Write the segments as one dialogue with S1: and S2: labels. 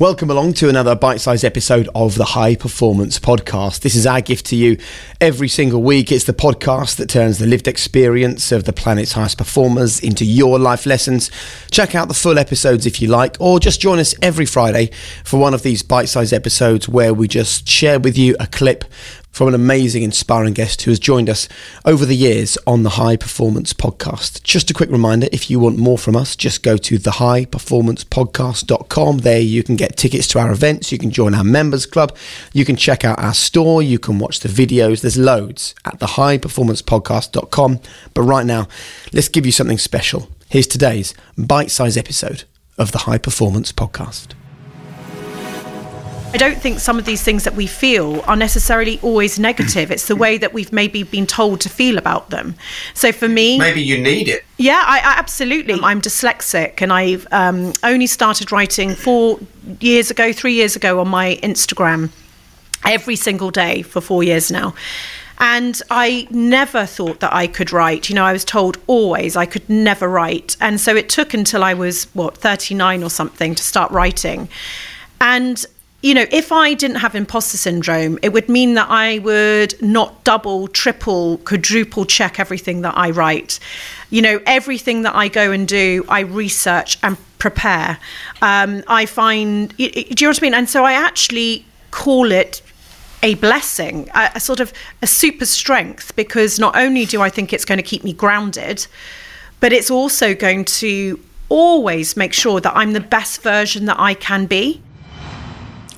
S1: Welcome along to another bite sized episode of the High Performance Podcast. This is our gift to you every single week. It's the podcast that turns the lived experience of the planet's highest performers into your life lessons. Check out the full episodes if you like, or just join us every Friday for one of these bite sized episodes where we just share with you a clip from an amazing, inspiring guest who has joined us over the years on the High Performance Podcast. Just a quick reminder if you want more from us, just go to thehighperformancepodcast.com. There you can get tickets to our events, you can join our members club, you can check out our store, you can watch the videos. There's loads at thehighperformancepodcast.com. But right now, let's give you something special. Here's today's bite sized episode of the High Performance Podcast.
S2: I don't think some of these things that we feel are necessarily always negative. It's the way that we've maybe been told to feel about them. So for me,
S1: Maybe you need it.
S2: yeah, I, I absolutely. I'm dyslexic, and I've um, only started writing four years ago, three years ago on my Instagram every single day for four years now. And I never thought that I could write. You know, I was told always I could never write. And so it took until I was, what, 39 or something to start writing. And you know, if I didn't have imposter syndrome, it would mean that I would not double, triple, quadruple check everything that I write. You know, everything that I go and do, I research and prepare. Um, I find, do you know what I mean? And so I actually call it a blessing, a, a sort of a super strength, because not only do I think it's going to keep me grounded, but it's also going to always make sure that I'm the best version that I can be.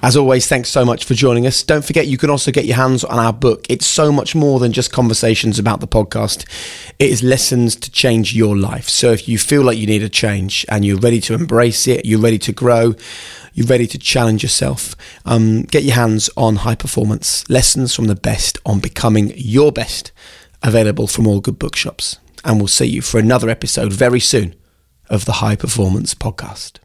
S1: As always, thanks so much for joining us. Don't forget you can also get your hands on our book. It's so much more than just conversations about the podcast. It is lessons to change your life. So if you feel like you need a change and you're ready to embrace it, you're ready to grow, you're ready to challenge yourself, um, get your hands on high performance lessons from the best on becoming your best. Available from all good bookshops. And we'll see you for another episode very soon of the High Performance Podcast.